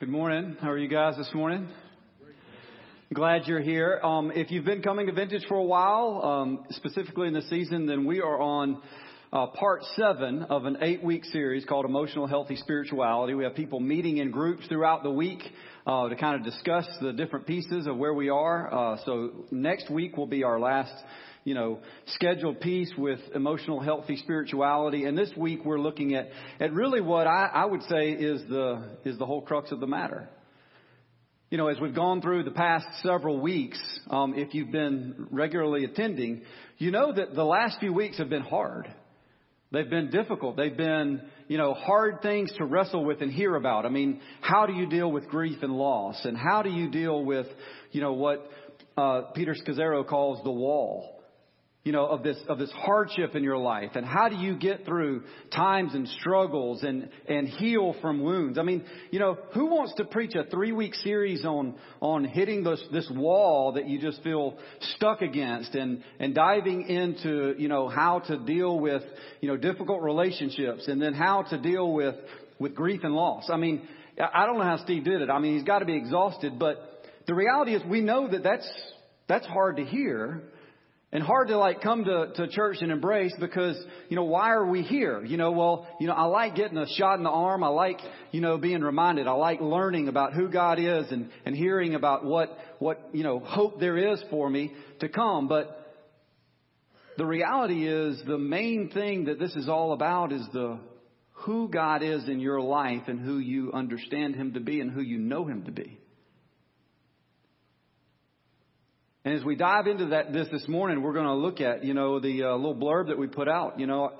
Good morning. How are you guys this morning? Glad you're here. Um, if you've been coming to Vintage for a while, um, specifically in the season, then we are on uh, part seven of an eight week series called Emotional Healthy Spirituality. We have people meeting in groups throughout the week uh, to kind of discuss the different pieces of where we are. Uh, so next week will be our last you know, scheduled piece with emotional healthy spirituality. And this week we're looking at, at really what I, I would say is the, is the whole crux of the matter. You know, as we've gone through the past several weeks, um, if you've been regularly attending, you know that the last few weeks have been hard. They've been difficult. They've been, you know, hard things to wrestle with and hear about. I mean, how do you deal with grief and loss? And how do you deal with, you know, what uh, Peter Scazzero calls the wall? You know, of this, of this hardship in your life? And how do you get through times and struggles and, and heal from wounds? I mean, you know, who wants to preach a three week series on, on hitting this, this wall that you just feel stuck against and, and diving into, you know, how to deal with, you know, difficult relationships and then how to deal with, with grief and loss? I mean, I don't know how Steve did it. I mean, he's got to be exhausted, but the reality is we know that that's, that's hard to hear and hard to like come to, to church and embrace because, you know, why are we here? You know, well, you know, I like getting a shot in the arm. I like, you know, being reminded. I like learning about who God is and, and hearing about what, what, you know, hope there is for me to come. But the reality is the main thing that this is all about is the who God is in your life and who you understand Him to be and who you know Him to be. And as we dive into that this this morning, we're going to look at you know the uh, little blurb that we put out. You know,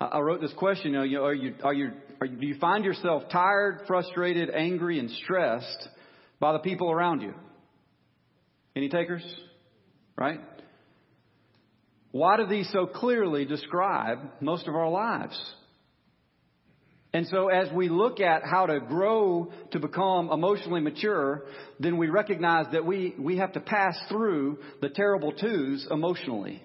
I, I wrote this question. You know, are you are you are you, do you find yourself tired, frustrated, angry, and stressed by the people around you? Any takers? Right? Why do these so clearly describe most of our lives? And so as we look at how to grow to become emotionally mature, then we recognize that we, we have to pass through the terrible twos emotionally.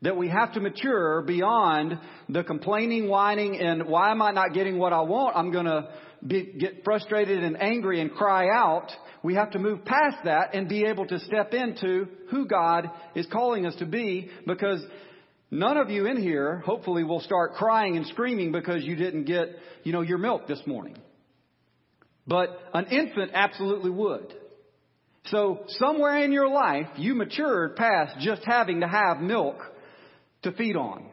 That we have to mature beyond the complaining, whining, and why am I not getting what I want? I'm gonna get frustrated and angry and cry out. We have to move past that and be able to step into who God is calling us to be because None of you in here, hopefully, will start crying and screaming because you didn't get, you know, your milk this morning. But an infant absolutely would. So somewhere in your life, you matured past just having to have milk to feed on.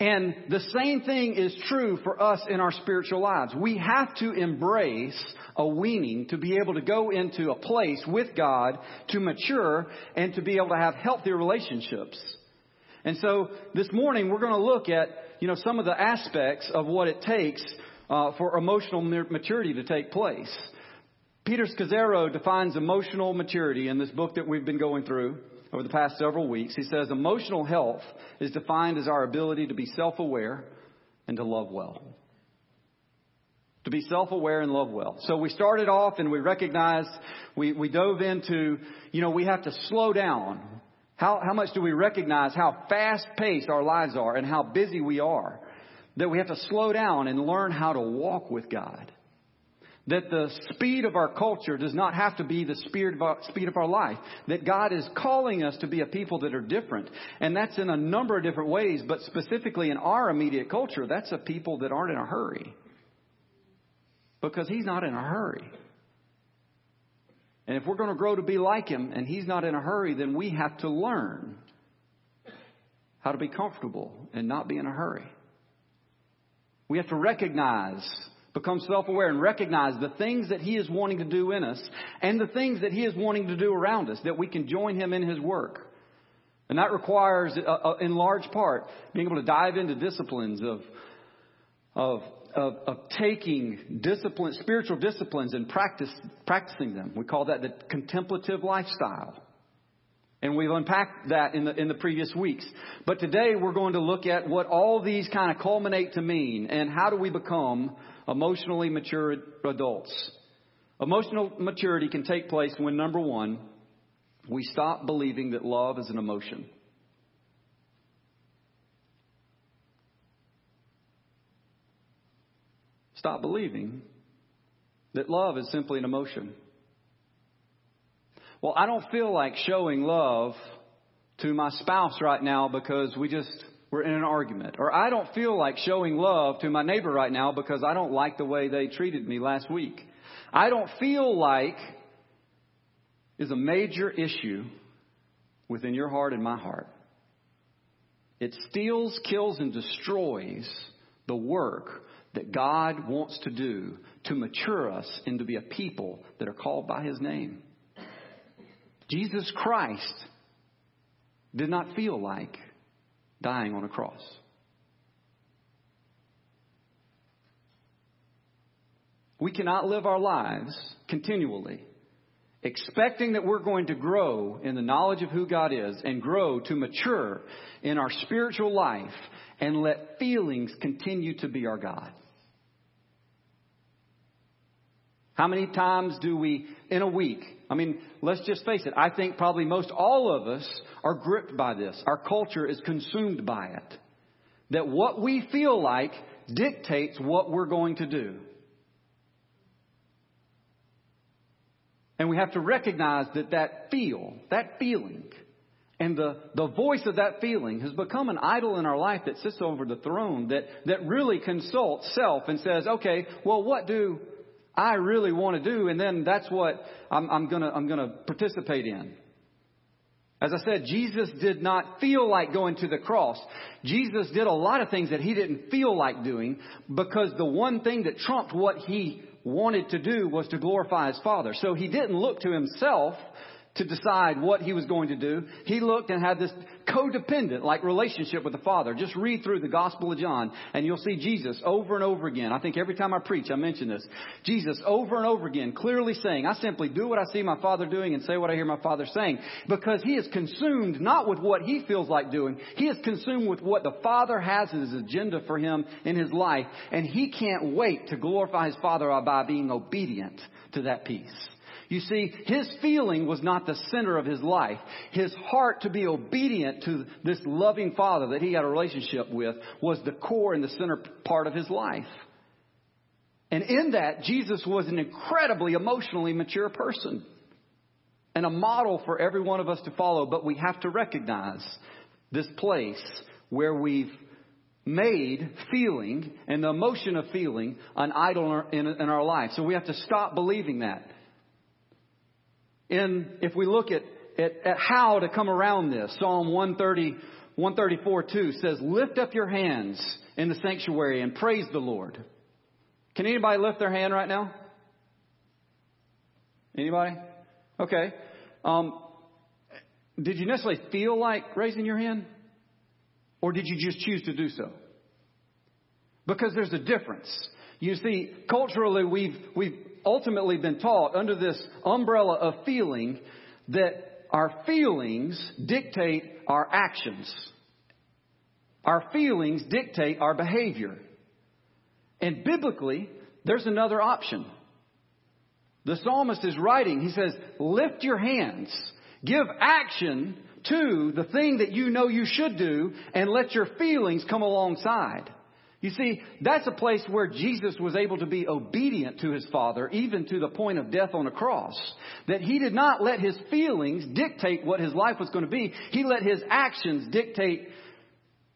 And the same thing is true for us in our spiritual lives. We have to embrace a weaning to be able to go into a place with God to mature and to be able to have healthy relationships. And so this morning we're going to look at, you know, some of the aspects of what it takes uh, for emotional maturity to take place. Peter Scazzero defines emotional maturity in this book that we've been going through over the past several weeks. He says emotional health is defined as our ability to be self-aware and to love well. To be self-aware and love well. So we started off and we recognized, we, we dove into, you know, we have to slow down how, how much do we recognize how fast paced our lives are and how busy we are? That we have to slow down and learn how to walk with God. That the speed of our culture does not have to be the speed of, our, speed of our life. That God is calling us to be a people that are different. And that's in a number of different ways, but specifically in our immediate culture, that's a people that aren't in a hurry. Because He's not in a hurry. And if we're going to grow to be like him and he's not in a hurry, then we have to learn how to be comfortable and not be in a hurry. We have to recognize, become self aware, and recognize the things that He is wanting to do in us and the things that He is wanting to do around us, that we can join Him in His work. And that requires, uh, uh, in large part, being able to dive into disciplines of, of of, of taking discipline, spiritual disciplines and practice, practicing them. We call that the contemplative lifestyle. And we've unpacked that in the, in the previous weeks. But today we're going to look at what all these kind of culminate to mean and how do we become emotionally mature adults. Emotional maturity can take place when number one, we stop believing that love is an emotion. Stop believing that love is simply an emotion. Well, I don't feel like showing love to my spouse right now because we just we're in an argument. Or I don't feel like showing love to my neighbor right now because I don't like the way they treated me last week. I don't feel like is a major issue within your heart and my heart. It steals, kills, and destroys the work that God wants to do to mature us into be a people that are called by His name. Jesus Christ did not feel like dying on a cross. We cannot live our lives continually expecting that we're going to grow in the knowledge of who God is and grow to mature in our spiritual life and let feelings continue to be our God. How many times do we, in a week, I mean, let's just face it, I think probably most all of us are gripped by this. Our culture is consumed by it. That what we feel like dictates what we're going to do. And we have to recognize that that feel, that feeling, and the, the voice of that feeling has become an idol in our life that sits over the throne that, that really consults self and says, okay, well, what do I really want to do, and then that's what I'm, I'm going to I'm gonna participate in. As I said, Jesus did not feel like going to the cross. Jesus did a lot of things that he didn't feel like doing because the one thing that trumped what he wanted to do was to glorify his Father. So he didn't look to himself to decide what he was going to do. He looked and had this codependent like relationship with the Father. Just read through the Gospel of John and you'll see Jesus over and over again. I think every time I preach I mention this. Jesus over and over again clearly saying, I simply do what I see my Father doing and say what I hear my Father saying because he is consumed not with what he feels like doing. He is consumed with what the Father has as his agenda for him in his life and he can't wait to glorify his Father by being obedient to that piece. You see, his feeling was not the center of his life. His heart to be obedient to this loving father that he had a relationship with was the core and the center part of his life. And in that, Jesus was an incredibly emotionally mature person and a model for every one of us to follow. But we have to recognize this place where we've made feeling and the emotion of feeling an idol in our, life. So we have to stop believing that in, if we look at, at, at how to come around this, Psalm 130, 134 2 says, Lift up your hands in the sanctuary and praise the Lord. Can anybody lift their hand right now? Anybody? Okay. Um, did you necessarily feel like raising your hand? Or did you just choose to do so? Because there's a difference. You see, culturally, we've, we've ultimately been taught under this umbrella of feeling that our feelings dictate our actions. Our feelings dictate our behavior. And biblically, there's another option. The psalmist is writing, he says, lift your hands, give action to the thing that you know you should do, and let your feelings come alongside. You see, that's a place where Jesus was able to be obedient to his Father, even to the point of death on a cross. That he did not let his feelings dictate what his life was going to be. He let his actions dictate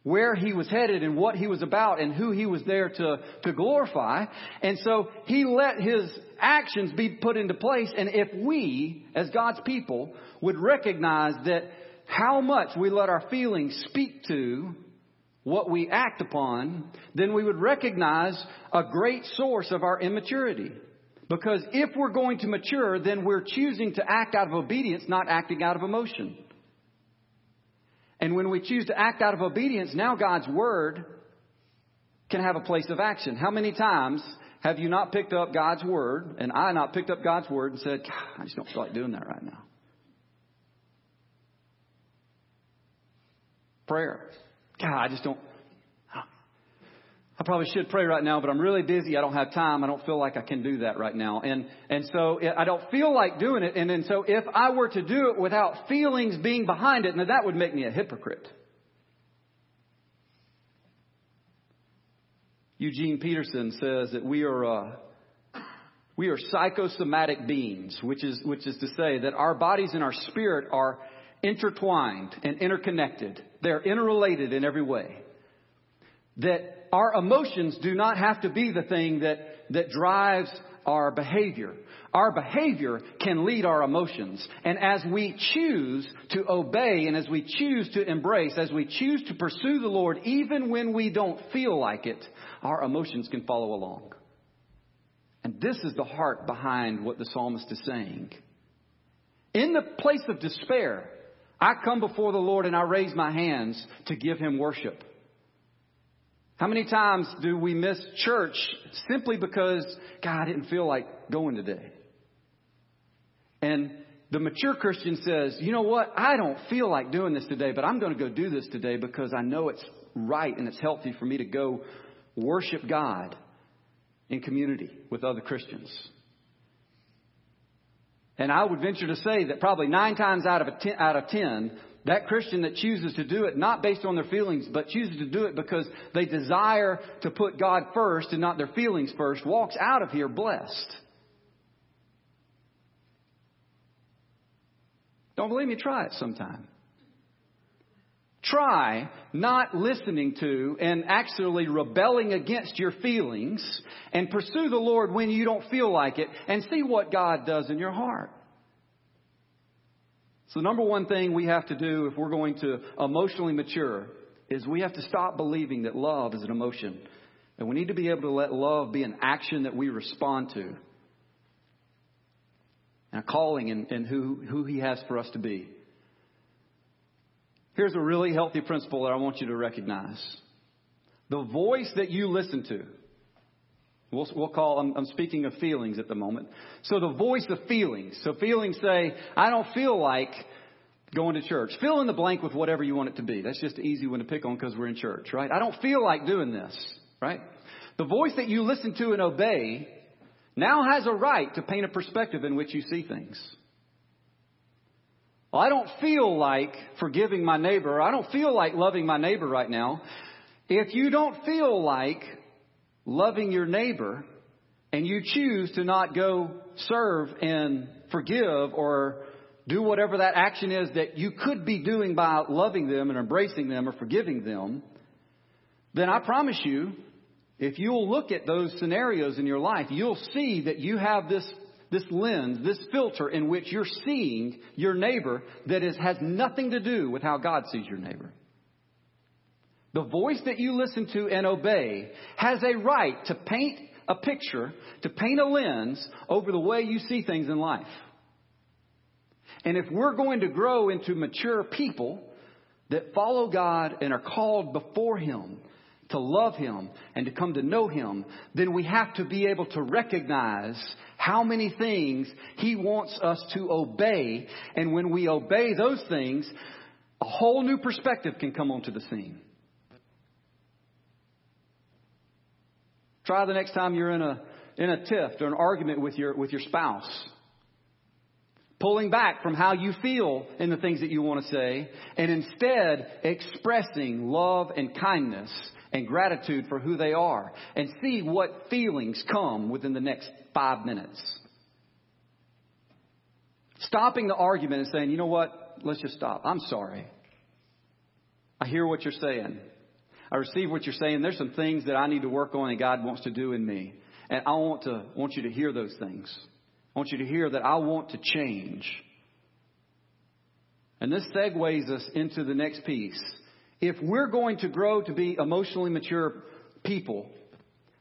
where he was headed and what he was about and who he was there to, to glorify. And so he let his actions be put into place. And if we, as God's people, would recognize that how much we let our feelings speak to what we act upon, then we would recognize a great source of our immaturity. Because if we're going to mature, then we're choosing to act out of obedience, not acting out of emotion. And when we choose to act out of obedience, now God's Word can have a place of action. How many times have you not picked up God's Word, and I not picked up God's Word and said, I just don't feel like doing that right now? Prayer. God, I just don't. I probably should pray right now, but I'm really busy. I don't have time. I don't feel like I can do that right now. And, and so I don't feel like doing it. And then so if I were to do it without feelings being behind it, then that would make me a hypocrite. Eugene Peterson says that we are, uh, We are psychosomatic beings, which is, which is to say that our bodies and our spirit are intertwined and interconnected. They're interrelated in every way. That our emotions do not have to be the thing that, that drives our behavior. Our behavior can lead our emotions. And as we choose to obey and as we choose to embrace, as we choose to pursue the Lord, even when we don't feel like it, our emotions can follow along. And this is the heart behind what the psalmist is saying. In the place of despair, I come before the Lord and I raise my hands to give him worship. How many times do we miss church simply because, God, I didn't feel like going today? And the mature Christian says, you know what? I don't feel like doing this today, but I'm going to go do this today because I know it's right and it's healthy for me to go worship God in community with other Christians. And I would venture to say that probably nine times out of, ten, out of ten, that Christian that chooses to do it not based on their feelings, but chooses to do it because they desire to put God first and not their feelings first, walks out of here blessed. Don't believe me? Try it sometime. Try not listening to and actually rebelling against your feelings and pursue the Lord when you don't feel like it and see what God does in your heart. So, the number one thing we have to do if we're going to emotionally mature is we have to stop believing that love is an emotion. And we need to be able to let love be an action that we respond to. And a calling in, in who, who He has for us to be. Here's a really healthy principle that I want you to recognize. The voice that you listen to, we'll, we'll call, I'm, I'm speaking of feelings at the moment. So the voice of feelings. So feelings say, I don't feel like going to church. Fill in the blank with whatever you want it to be. That's just an easy one to pick on because we're in church, right? I don't feel like doing this, right? The voice that you listen to and obey now has a right to paint a perspective in which you see things. Well, I don't feel like forgiving my neighbor. I don't feel like loving my neighbor right now. If you don't feel like loving your neighbor and you choose to not go serve and forgive or do whatever that action is that you could be doing by loving them and embracing them or forgiving them, then I promise you, if you'll look at those scenarios in your life, you'll see that you have this this lens, this filter in which you're seeing your neighbor that is, has nothing to do with how God sees your neighbor. The voice that you listen to and obey has a right to paint a picture, to paint a lens over the way you see things in life. And if we're going to grow into mature people that follow God and are called before Him to love Him and to come to know Him, then we have to be able to recognize how many things He wants us to obey. And when we obey those things, a whole new perspective can come onto the scene. Try the next time you're in a, in a tiff or an argument with your, with your spouse. Pulling back from how you feel in the things that you want to say and instead expressing love and kindness and gratitude for who they are and see what feelings come within the next five minutes. Stopping the argument and saying, you know what? Let's just stop. I'm sorry. I hear what you're saying. I receive what you're saying. There's some things that I need to work on and God wants to do in me. And I want to want you to hear those things. I want you to hear that I want to change. And this segues us into the next piece if we're going to grow to be emotionally mature people,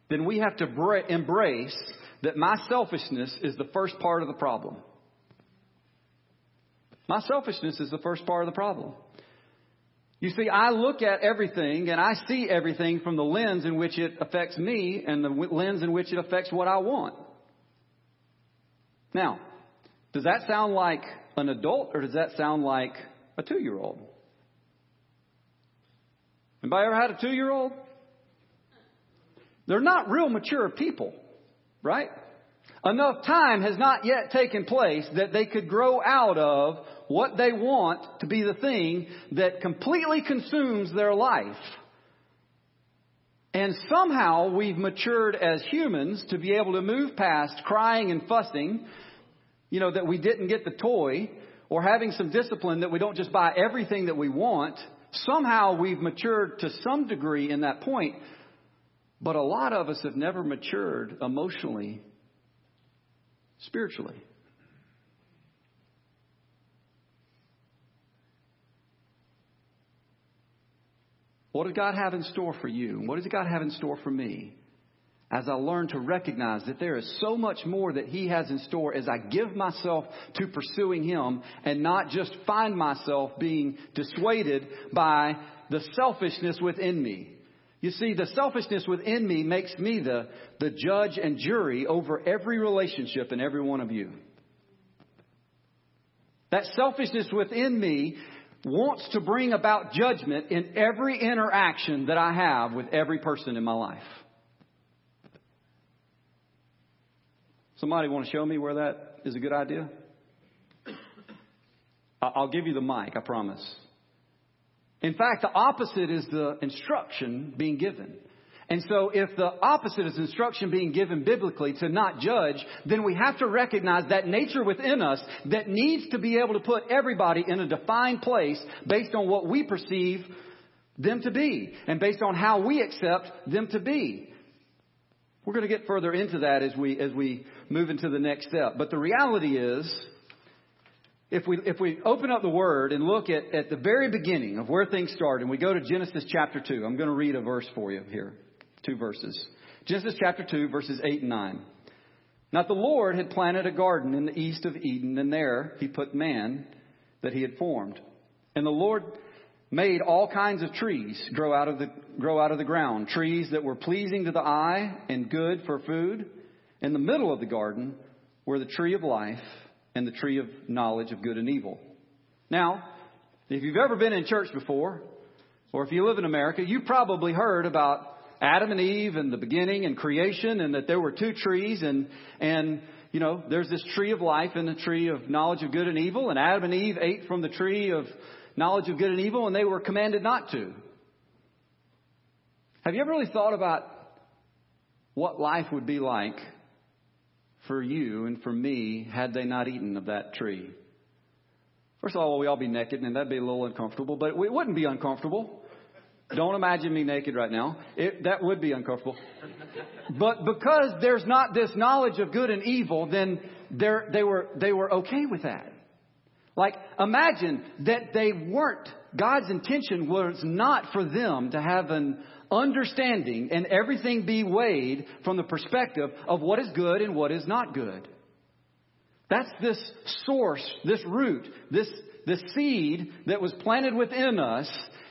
then we have to embrace that my selfishness is the first part of the problem. My selfishness is the first part of the problem. You see, I look at everything and I see everything from the lens in which it affects me and the lens in which it affects what I want. Now, does that sound like an adult or does that sound like a two year old? Anybody ever had a two year old? They're not real mature people, right? Enough time has not yet taken place that they could grow out of what they want to be the thing that completely consumes their life. And somehow we've matured as humans to be able to move past crying and fussing, you know, that we didn't get the toy, or having some discipline that we don't just buy everything that we want. Somehow we've matured to some degree in that point, but a lot of us have never matured emotionally, spiritually. What does God have in store for you? What does God have in store for me? As I learn to recognize that there is so much more that He has in store as I give myself to pursuing Him and not just find myself being dissuaded by the selfishness within me. You see, the selfishness within me makes me the, the judge and jury over every relationship in every one of you. That selfishness within me wants to bring about judgment in every interaction that I have with every person in my life. Somebody want to show me where that is a good idea? I'll give you the mic, I promise. In fact, the opposite is the instruction being given. And so if the opposite is instruction being given biblically to not judge, then we have to recognize that nature within us that needs to be able to put everybody in a defined place based on what we perceive them to be and based on how we accept them to be. We're going to get further into that as we, as we move into the next step. But the reality is, if we, if we open up the Word and look at, at the very beginning of where things start, and we go to Genesis chapter 2, I'm going to read a verse for you here two verses. Genesis chapter 2, verses 8 and 9. Now the Lord had planted a garden in the east of Eden, and there he put man that he had formed. And the Lord made all kinds of trees grow out of the, grow out of the ground, trees that were pleasing to the eye and good for food. In the middle of the garden were the tree of life and the tree of knowledge of good and evil. Now, if you've ever been in church before, or if you live in America, you've probably heard about Adam and Eve and the beginning and creation and that there were two trees and, and, you know, there's this tree of life and the tree of knowledge of good and evil and Adam and Eve ate from the tree of knowledge of good and evil and they were commanded not to. Have you ever really thought about what life would be like for you and for me had they not eaten of that tree? First of all, we all be naked and that'd be a little uncomfortable, but it wouldn't be uncomfortable. Don't imagine me naked right now. It, that would be uncomfortable. But because there's not this knowledge of good and evil, then they were, they were okay with that. Like, imagine that they weren't, God's intention was not for them to have an understanding and everything be weighed from the perspective of what is good and what is not good. That's this source, this root, this, this seed that was planted within us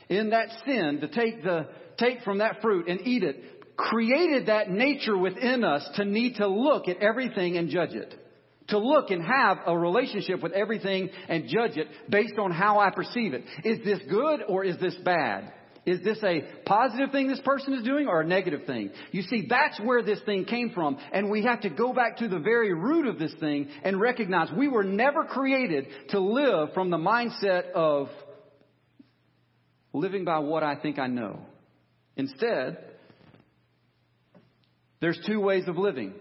in that sin to take the, take from that fruit and eat it, created that nature within us to need to look at everything and judge it. To look and have a relationship with everything and judge it based on how I perceive it. Is this good or is this bad? Is this a positive thing this person is doing or a negative thing? You see, that's where this thing came from. And we have to go back to the very root of this thing and recognize we were never created to live from the mindset of living by what I think I know. Instead, there's two ways of living.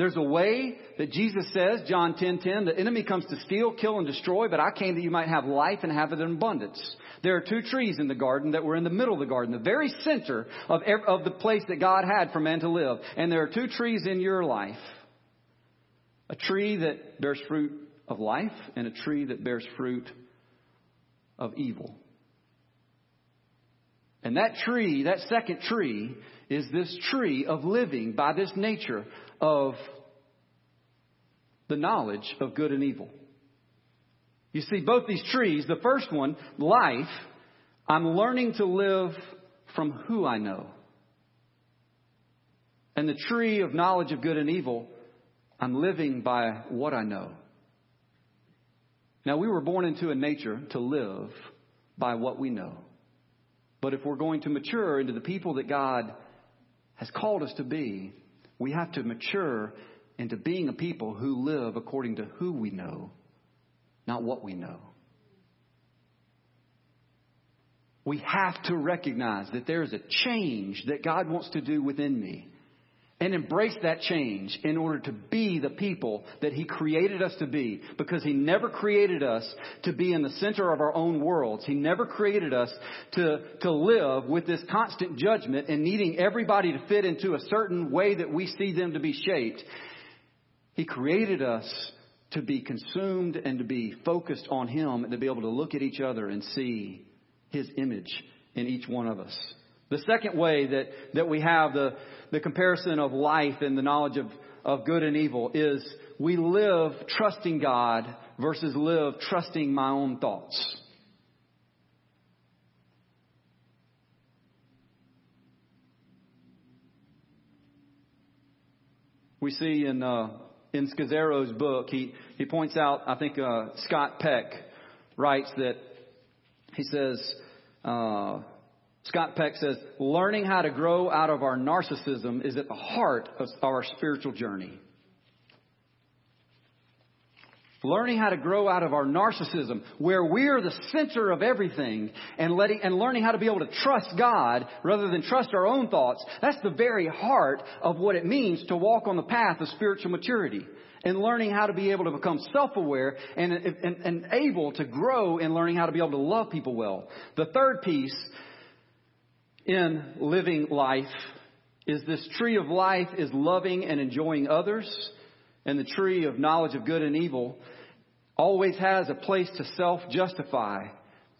There's a way that Jesus says, John 10:10, 10, 10, the enemy comes to steal, kill, and destroy, but I came that you might have life and have it in abundance. There are two trees in the garden that were in the middle of the garden, the very center of, of the place that God had for man to live. And there are two trees in your life. A tree that bears fruit of life and a tree that bears fruit of evil. And that tree, that second tree, is this tree of living by this nature of the knowledge of good and evil. You see, both these trees, the first one, life, I'm learning to live from who I know. And the tree of knowledge of good and evil, I'm living by what I know. Now, we were born into a nature to live by what we know. But if we're going to mature into the people that God has called us to be, we have to mature into being a people who live according to who we know, not what we know. we have to recognize that there is a change that God wants to do within me and embrace that change in order to be the people that He created us to be. Because He never created us to be in the center of our own worlds. He never created us to, to live with this constant judgment and needing everybody to fit into a certain way that we see them to be shaped. He created us to be consumed and to be focused on Him and to be able to look at each other and see His image in each one of us. The second way that, that we have the, the comparison of life and the knowledge of, of good and evil is we live trusting God versus live trusting my own thoughts. We see in uh, in Scazzero's book, he he points out. I think uh, Scott Peck writes that he says. Uh, Scott Peck says, learning how to grow out of our narcissism is at the heart of our spiritual journey. Learning how to grow out of our narcissism, where we're the center of everything, and letting, and learning how to be able to trust God rather than trust our own thoughts. That's the very heart of what it means to walk on the path of spiritual maturity. And learning how to be able to become self-aware and, and, and able to grow in learning how to be able to love people well. The third piece in living life is this tree of life is loving and enjoying others, and the tree of knowledge of good and evil always has a place to self justify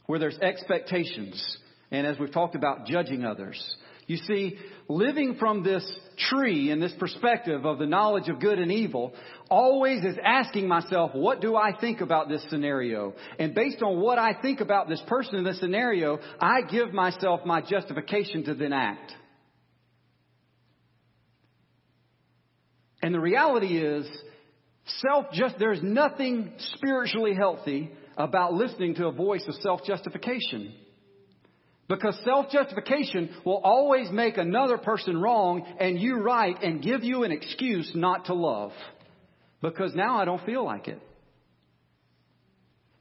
where there's expectations, and as we've talked about, judging others. You see, living from this tree and this perspective of the knowledge of good and evil always is asking myself, what do I think about this scenario? And based on what I think about this person in this scenario, I give myself my justification to then act. And the reality is, self just, there's nothing spiritually healthy about listening to a voice of self justification. Because self-justification will always make another person wrong and you right and give you an excuse not to love. Because now I don't feel like it.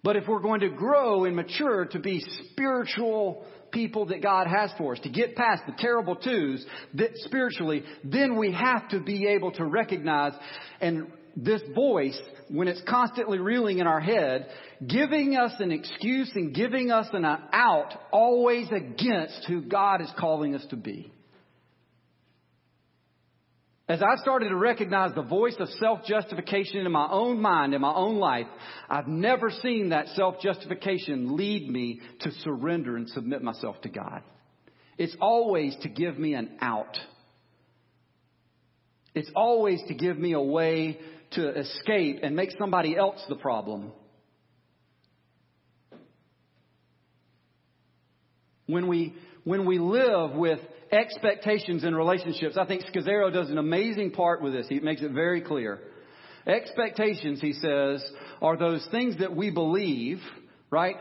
But if we're going to grow and mature to be spiritual people that God has for us, to get past the terrible twos that spiritually, then we have to be able to recognize and this voice, when it's constantly reeling in our head, giving us an excuse and giving us an out always against who God is calling us to be. As I started to recognize the voice of self-justification in my own mind, in my own life, I've never seen that self-justification lead me to surrender and submit myself to God. It's always to give me an out. It's always to give me a way to escape and make somebody else the problem. When we, when we live with expectations in relationships, I think Scazzero does an amazing part with this. He makes it very clear. Expectations, he says, are those things that we believe, right,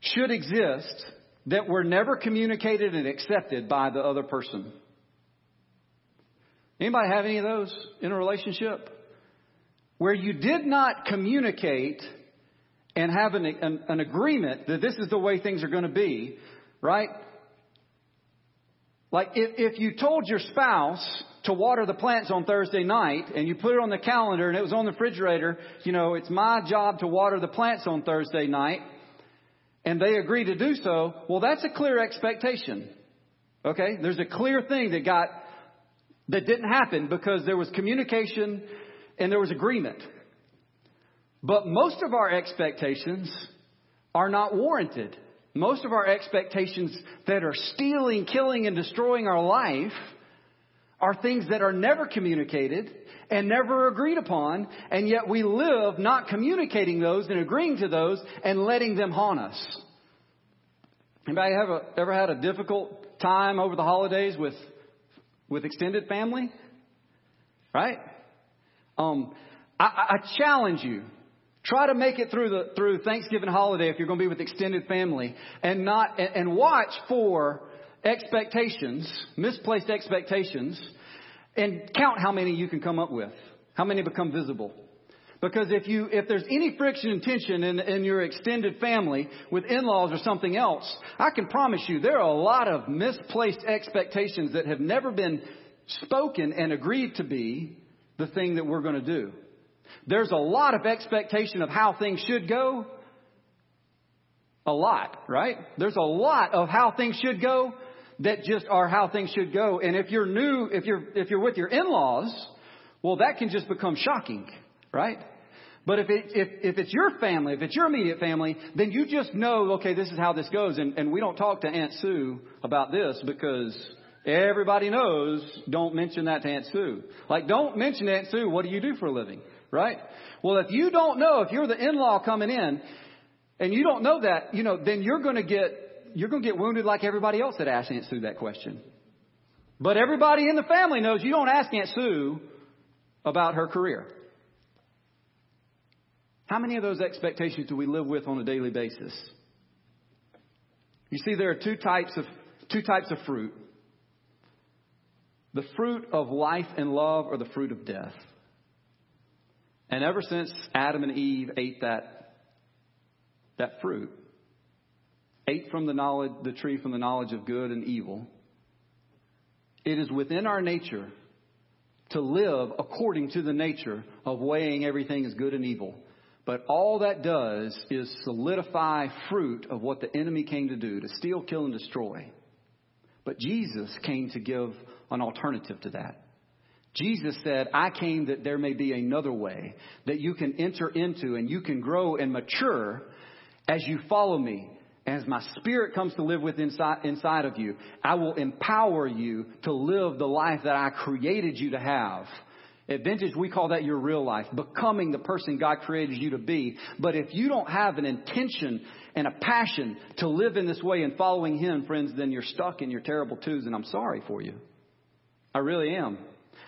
should exist that were never communicated and accepted by the other person. Anybody have any of those in a relationship? Where you did not communicate and have an, an, an agreement that this is the way things are going to be, right? Like if, if you told your spouse to water the plants on Thursday night and you put it on the calendar and it was on the refrigerator, you know, it's my job to water the plants on Thursday night, and they agree to do so, well, that's a clear expectation. Okay? There's a clear thing that got, that didn't happen because there was communication and there was agreement. But most of our expectations are not warranted. Most of our expectations that are stealing, killing, and destroying our life are things that are never communicated and never agreed upon, and yet we live not communicating those and agreeing to those and letting them haunt us. Anybody ever, ever had a difficult time over the holidays with, with extended family? Right? Um, I, I challenge you. Try to make it through the through Thanksgiving holiday if you're going to be with extended family, and not and, and watch for expectations, misplaced expectations, and count how many you can come up with, how many become visible. Because if you, if there's any friction and tension in, in your extended family with in-laws or something else, I can promise you there are a lot of misplaced expectations that have never been spoken and agreed to be the thing that we're going to do. There's a lot of expectation of how things should go. A lot, right? There's a lot of how things should go that just are how things should go. And if you're new, if you're, if you're with your in-laws, well, that can just become shocking right? But if, it, if, if it's your family, if it's your immediate family, then you just know, okay, this is how this goes. And, and we don't talk to Aunt Sue about this because everybody knows don't mention that to Aunt Sue. Like, don't mention Aunt Sue, what do you do for a living? Right? Well, if you don't know, if you're the in-law coming in, and you don't know that, you know, then you're going to get, you're going to get wounded like everybody else that asked Aunt Sue that question. But everybody in the family knows you don't ask Aunt Sue about her career. How many of those expectations do we live with on a daily basis? You see, there are two types of, two types of fruit. The fruit of life and love or the fruit of death. And ever since Adam and Eve ate that, that fruit, ate from the knowledge, the tree from the knowledge of good and evil, it is within our nature to live according to the nature of weighing everything as good and evil but all that does is solidify fruit of what the enemy came to do to steal, kill, and destroy. But Jesus came to give an alternative to that. Jesus said, I came that there may be another way that you can enter into and you can grow and mature as you follow me. As my spirit comes to live within inside, inside of you, I will empower you to live the life that I created you to have. At Vintage, we call that your real life, becoming the person God created you to be. But if you don't have an intention and a passion to live in this way and following Him, friends, then you're stuck in your terrible twos, and I'm sorry for you. I really am.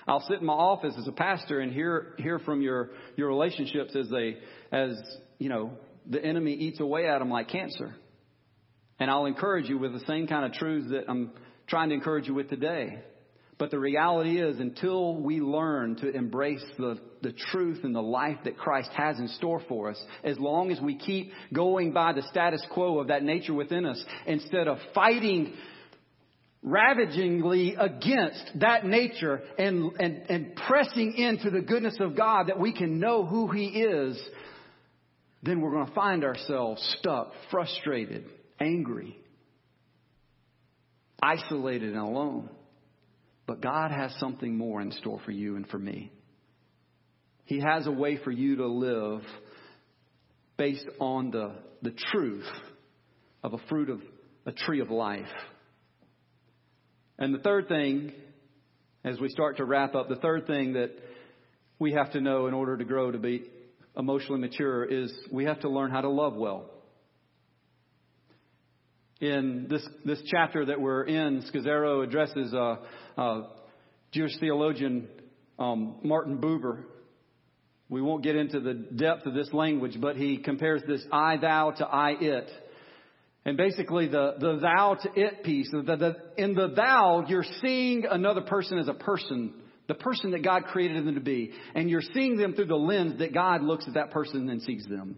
I'll sit in my office as a pastor and hear hear from your your relationships as they as you know the enemy eats away at them like cancer. And I'll encourage you with the same kind of truths that I'm trying to encourage you with today. But the reality is, until we learn to embrace the, the truth and the life that Christ has in store for us, as long as we keep going by the status quo of that nature within us, instead of fighting ravagingly against that nature and, and, and pressing into the goodness of God that we can know who He is, then we're going to find ourselves stuck, frustrated, angry, isolated, and alone. But God has something more in store for you and for me. He has a way for you to live based on the, the truth of a fruit of a tree of life. And the third thing, as we start to wrap up, the third thing that we have to know in order to grow to be emotionally mature is we have to learn how to love well. In this, this chapter that we're in, Scazzero addresses uh, uh, Jewish theologian um, Martin Buber. We won't get into the depth of this language, but he compares this I thou to I it. And basically, the, the thou to it piece, the, the, in the thou, you're seeing another person as a person, the person that God created them to be. And you're seeing them through the lens that God looks at that person and sees them.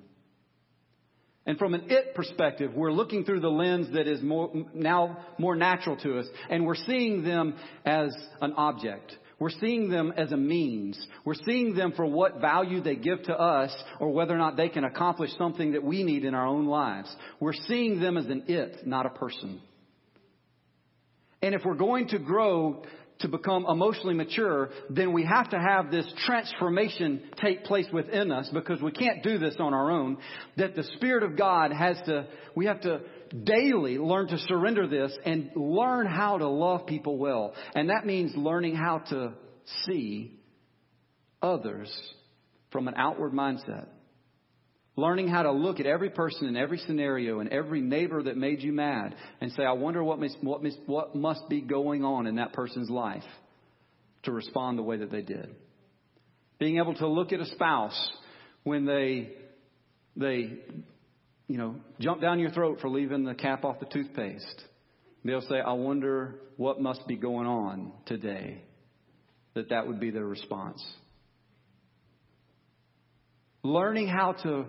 And from an it perspective, we're looking through the lens that is more, now more natural to us, and we're seeing them as an object. We're seeing them as a means. We're seeing them for what value they give to us or whether or not they can accomplish something that we need in our own lives. We're seeing them as an it, not a person. And if we're going to grow to become emotionally mature, then we have to have this transformation take place within us because we can't do this on our own. That the Spirit of God has to, we have to daily learn to surrender this and learn how to love people well. And that means learning how to see others from an outward mindset. Learning how to look at every person in every scenario and every neighbor that made you mad and say, I wonder what must, what, must, what must be going on in that person's life to respond the way that they did. Being able to look at a spouse when they, they, you know, jump down your throat for leaving the cap off the toothpaste. They'll say, I wonder what must be going on today. That that would be their response. learning how to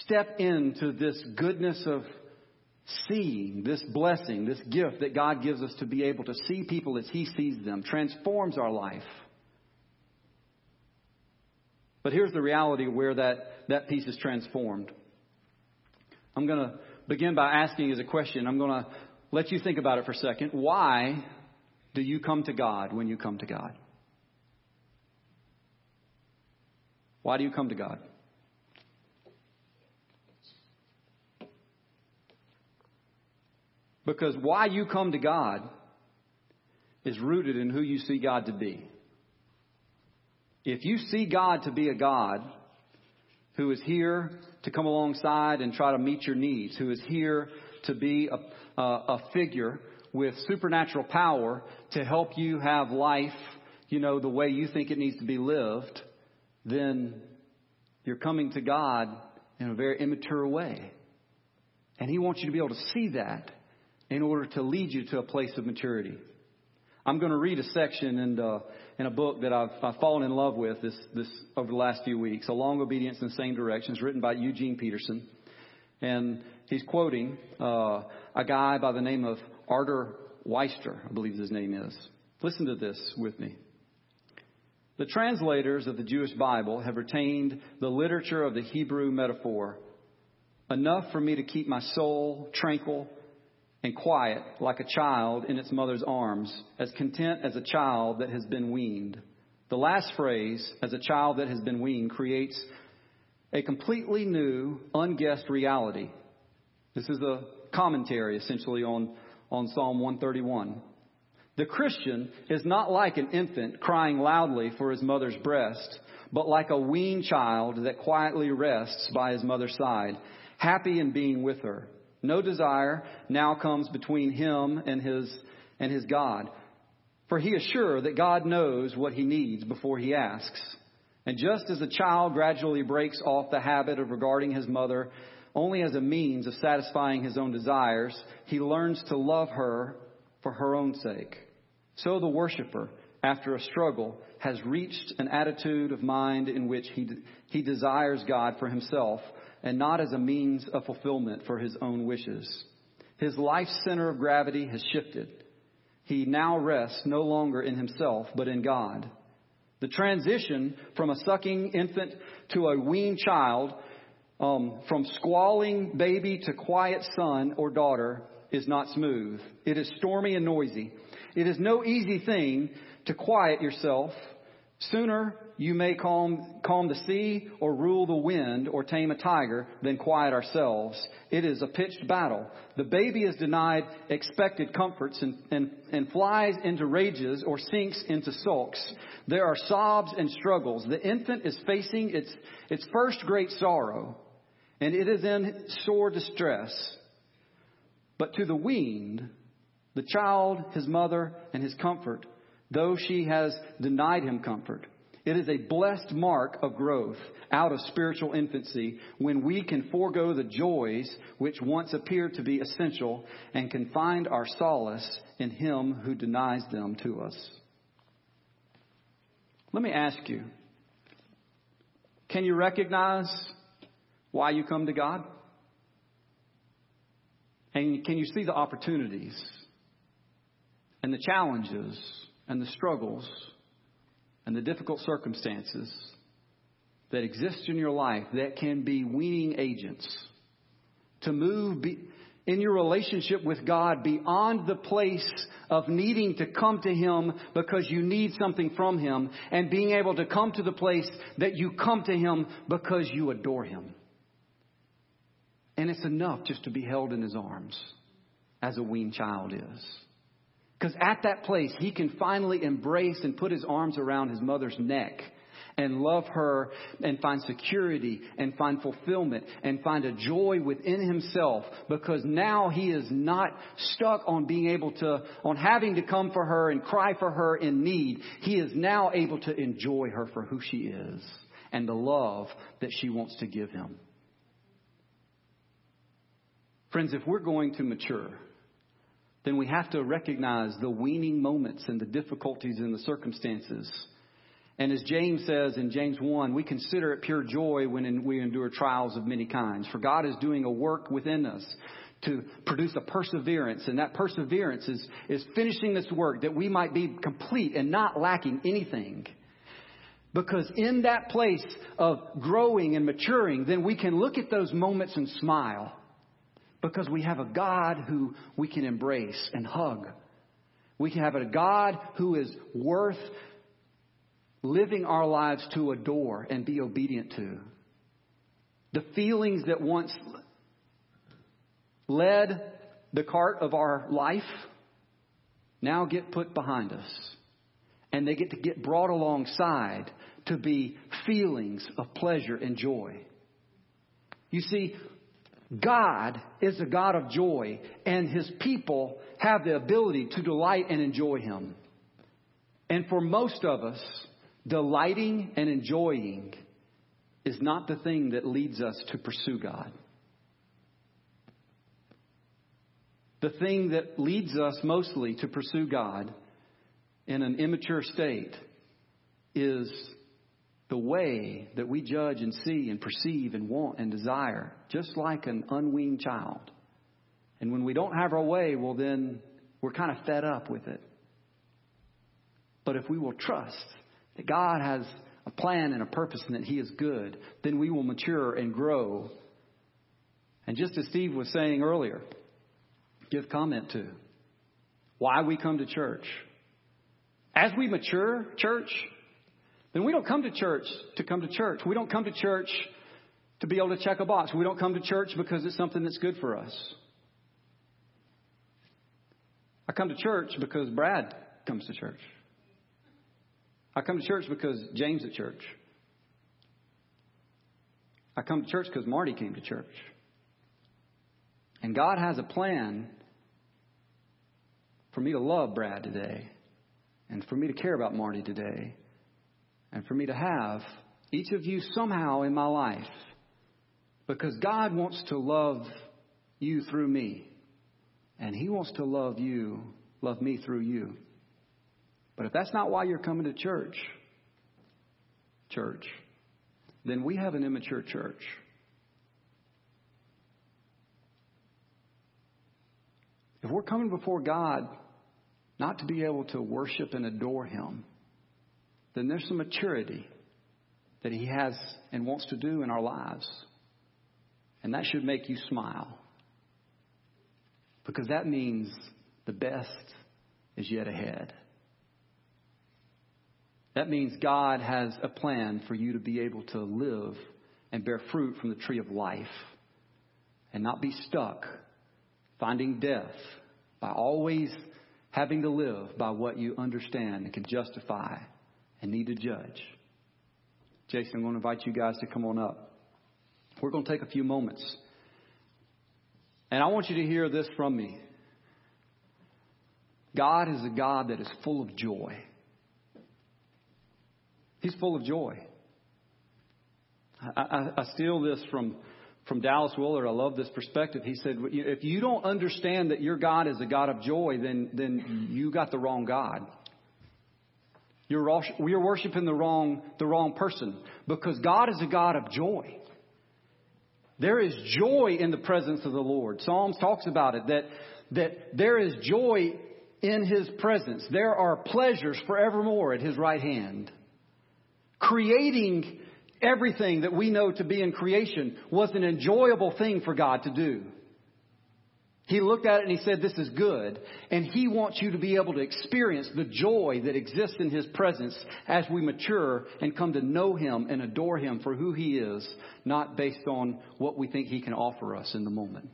step into this goodness of seeing this blessing, this gift that God gives us to be able to see people as He sees them, transforms our life. But here's the reality where that, that piece is transformed. I'm going to begin by asking as a question. I'm going to let you think about it for a second. Why do you come to God when you come to God? Why do you come to God? Because why you come to God is rooted in who you see God to be. If you see God to be a God who is here to come alongside and try to meet your needs, who is here to be a, a, a figure with supernatural power to help you have life, you know, the way you think it needs to be lived, then you're coming to God in a very immature way. And He wants you to be able to see that in order to lead you to a place of maturity. I'm going to read a section in, uh, in a book that I've, I've fallen in love with this, this over the last few weeks, A Long Obedience in the Same Directions, written by Eugene Peterson. And he's quoting uh, a guy by the name of Arthur Weister, I believe his name is. Listen to this with me. The translators of the Jewish Bible have retained the literature of the Hebrew metaphor enough for me to keep my soul tranquil and quiet like a child in its mother's arms, as content as a child that has been weaned. The last phrase, as a child that has been weaned, creates a completely new, unguessed reality. This is a commentary essentially on, on Psalm 131. The Christian is not like an infant crying loudly for his mother's breast, but like a weaned child that quietly rests by his mother's side, happy in being with her. No desire now comes between him and his, and his God. For he is sure that God knows what he needs before he asks. And just as a child gradually breaks off the habit of regarding his mother only as a means of satisfying his own desires, he learns to love her for her own sake. So the worshiper, after a struggle, has reached an attitude of mind in which he, he desires God for himself and not as a means of fulfillment for his own wishes. His life's center of gravity has shifted. He now rests no longer in himself, but in God. The transition from a sucking infant to a weaned child, um, from squalling baby to quiet son or daughter, is not smooth. It is stormy and noisy. It is no easy thing to quiet yourself. Sooner you may calm, calm the sea or rule the wind or tame a tiger than quiet ourselves. It is a pitched battle. The baby is denied expected comforts and, and, and flies into rages or sinks into sulks. There are sobs and struggles. The infant is facing its, its first great sorrow and it is in sore distress. But to the weaned, the child, his mother, and his comfort, though she has denied him comfort, it is a blessed mark of growth out of spiritual infancy when we can forego the joys which once appeared to be essential and can find our solace in Him who denies them to us. Let me ask you can you recognize why you come to God? And can you see the opportunities and the challenges and the struggles and the difficult circumstances that exist in your life that can be weaning agents to move be, in your relationship with God beyond the place of needing to come to Him because you need something from Him and being able to come to the place that you come to Him because you adore Him. And it's enough just to be held in His arms as a weaned child is. Because at that place, he can finally embrace and put his arms around his mother's neck and love her and find security and find fulfillment and find a joy within himself because now he is not stuck on being able to, on having to come for her and cry for her in need. He is now able to enjoy her for who she is and the love that she wants to give him. Friends, if we're going to mature, then we have to recognize the weaning moments and the difficulties and the circumstances And as James says in James 1, we consider it pure joy when we endure trials of many kinds. For God is doing a work within us to produce a perseverance. And that perseverance is, is finishing this work that we might be complete and not lacking anything. Because in that place of growing and maturing, then we can look at those moments and smile. Because we have a God who we can embrace and hug. We can have a God who is worth living our lives to adore and be obedient to. The feelings that once led the cart of our life now get put behind us. And they get to get brought alongside to be feelings of pleasure and joy. You see, God is a God of joy, and His people have the ability to delight and enjoy Him. And for most of us, delighting and enjoying is not the thing that leads us to pursue God. The thing that leads us mostly to pursue God in an immature state is the way that we judge and see and perceive and want and desire, just like an unweaned child. And when we don't have our way, well, then we're kind of fed up with it. But if we will trust that God has a plan and a purpose and that He is good, then we will mature and grow. And just as Steve was saying earlier, give comment to why we come to church. As we mature, church, then we don't come to church to come to church. We don't come to church to be able to check a box. We don't come to church because it's something that's good for us. I come to church because Brad comes to church. I come to church because James at church. I come to church because Marty came to church. And God has a plan for me to love Brad today, and for me to care about Marty today, and for me to have each of you somehow in my life. Because God wants to love you through me. And He wants to love you, love me through you. But if that's not why you're coming to church, church, then we have an immature church. If we're coming before God not to be able to worship and adore Him, then there's some maturity that He has and wants to do in our lives. And that should make you smile. Because that means the best is yet ahead. That means God has a plan for you to be able to live and bear fruit from the tree of life and not be stuck finding death by always having to live by what you understand and can justify and need to judge. Jason, I'm going to invite you guys to come on up. We're going to take a few moments. And I want you to hear this from me. God is a God that is full of joy. He's full of joy. I, I, I steal this from, from Dallas Willard. I love this perspective. He said, if you don't understand that your God is a God of joy, then, then you got the wrong God. You're, you're worshiping the wrong, the wrong person because God is a God of joy. There is joy in the presence of the Lord. Psalms talks about it that, that there is joy in His presence. There are pleasures forevermore at His right hand creating everything that we know to be in creation was an enjoyable thing for God to do. He looked at it and he said, This is good. And he wants you to be able to experience the joy that exists in his presence as we mature and come to know him and adore him for who he is, not based on what we think he can offer us in the moment.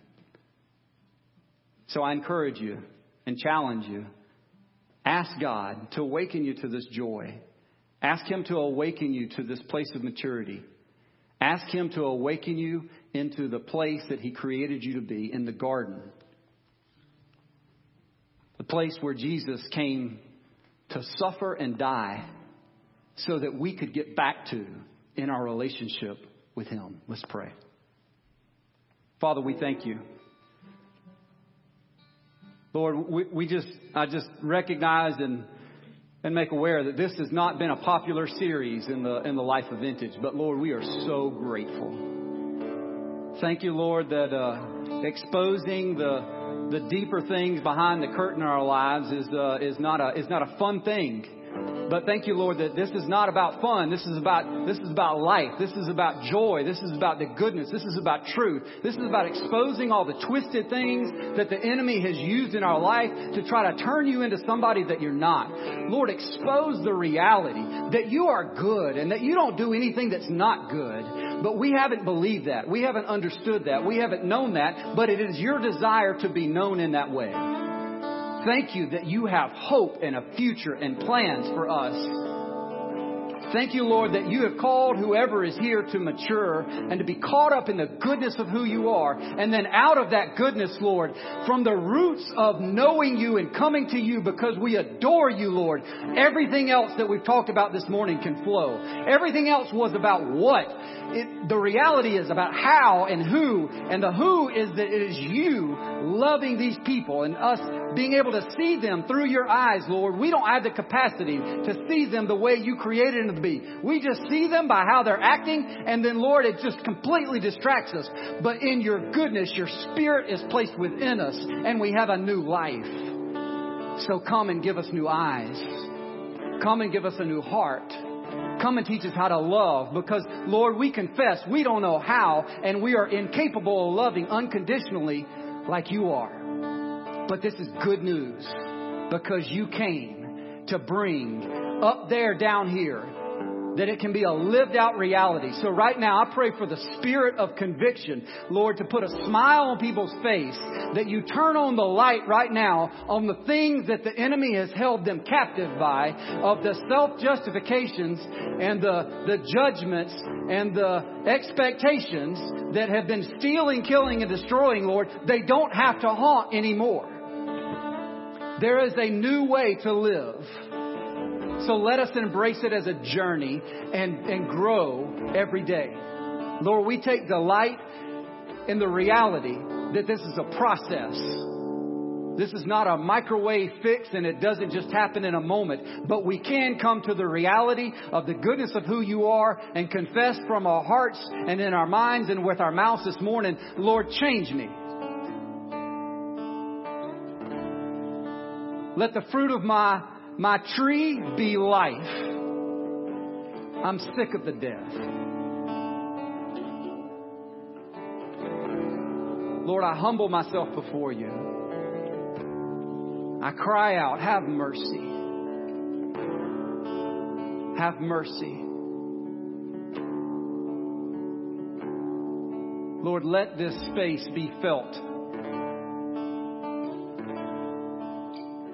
So I encourage you and challenge you. Ask God to awaken you to this joy Ask Him to awaken you to this place of maturity. Ask Him to awaken you into the place that He created you to be in the garden. The place where Jesus came to suffer and die so that we could get back to in our relationship with Him. Let's pray. Father, we thank you. Lord, we, we just, I just recognize and and make aware that this has not been a popular series in the, in the life of vintage, but Lord, we are so grateful. Thank you, Lord, that uh, exposing the, the deeper things behind the curtain in our lives is, uh, is, not a, is not a fun thing. But thank you, Lord, that this is not about fun. This is about, this is about life. This is about joy. This is about the goodness. This is about truth. This is about exposing all the twisted things that the enemy has used in our life to try to turn you into somebody that you're not. Lord, expose the reality that you are good and that you don't do anything that's not good. But we haven't believed that. We haven't understood that. We haven't known that. But it is your desire to be known in that way. Thank you that you have hope and a future and plans for us. Thank you, Lord, that you have called whoever is here to mature and to be caught up in the goodness of who you are. And then out of that goodness, Lord, from the roots of knowing you and coming to you because we adore you, Lord, everything else that we've talked about this morning can flow. Everything else was about what? It, the reality is about how and who, and the who is that it is you loving these people and us being able to see them through your eyes, Lord. We don't have the capacity to see them the way you created them be. We just see them by how they're acting, and then, Lord, it just completely distracts us. But in your goodness, your spirit is placed within us, and we have a new life. So come and give us new eyes. Come and give us a new heart. Come and teach us how to love because, Lord, we confess we don't know how and we are incapable of loving unconditionally like you are. But this is good news because you came to bring up there, down here, that it can be a lived out reality. So right now, I pray for the spirit of conviction, Lord, to put a smile on people's face, that you turn on the light right now on the things that the enemy has held them captive by, of the self-justifications and the, the judgments and the expectations that have been stealing, killing, and destroying, Lord. They don't have to haunt anymore. There is a new way to live. So let us embrace it as a journey and, and grow every day. Lord, we take delight in the reality that this is a process. This is not a microwave fix and it doesn't just happen in a moment, but we can come to the reality of the goodness of who you are and confess from our hearts and in our minds and with our mouths this morning, Lord, change me. Let the fruit of my my tree be life. I'm sick of the death. Lord, I humble myself before you. I cry out, have mercy. Have mercy. Lord, let this space be felt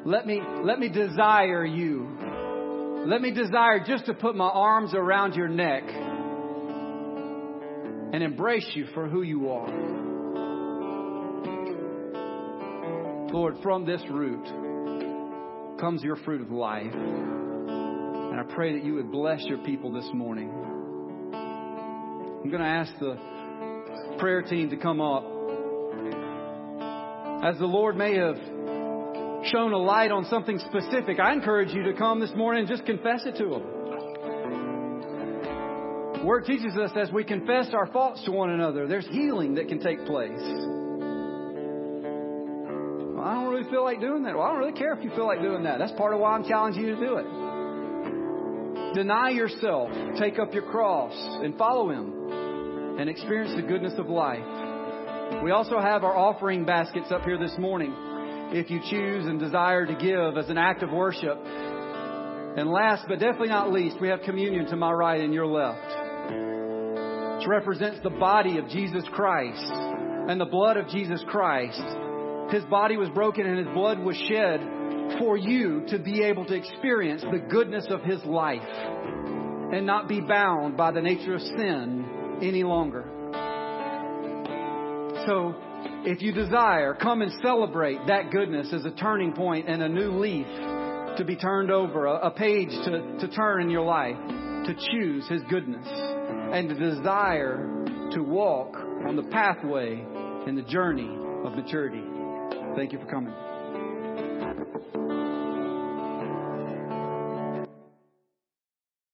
Let me, let me desire you. Let me desire just to put my arms around your neck and embrace you for who you are. Lord, from this root comes your fruit of life. And I pray that you would bless your people this morning. I'm going to ask the prayer team to come up. As the Lord may have shown a light on something specific, I encourage you to come this morning and just confess it to Him. Word teaches us as we confess our faults to one another, there's healing that can take place. I don't really feel like doing that. Well, I don't really care if you feel like doing that. That's part of why I'm challenging you to do it. Deny yourself, take up your cross, and follow Him and experience the goodness of life. We also have our offering baskets up here this morning if you choose and desire to give as an act of worship. And last but definitely not least, we have communion to my right and your left, which represents the body of Jesus Christ and the blood of Jesus Christ. His body was broken and his blood was shed for you to be able to experience the goodness of his life and not be bound by the nature of sin any longer. So, if you desire, come and celebrate that goodness as a turning point and a new leaf to be turned over, a, page to, to turn in your life, to choose His goodness, and to desire to walk on the pathway and the journey of maturity. Thank you for coming.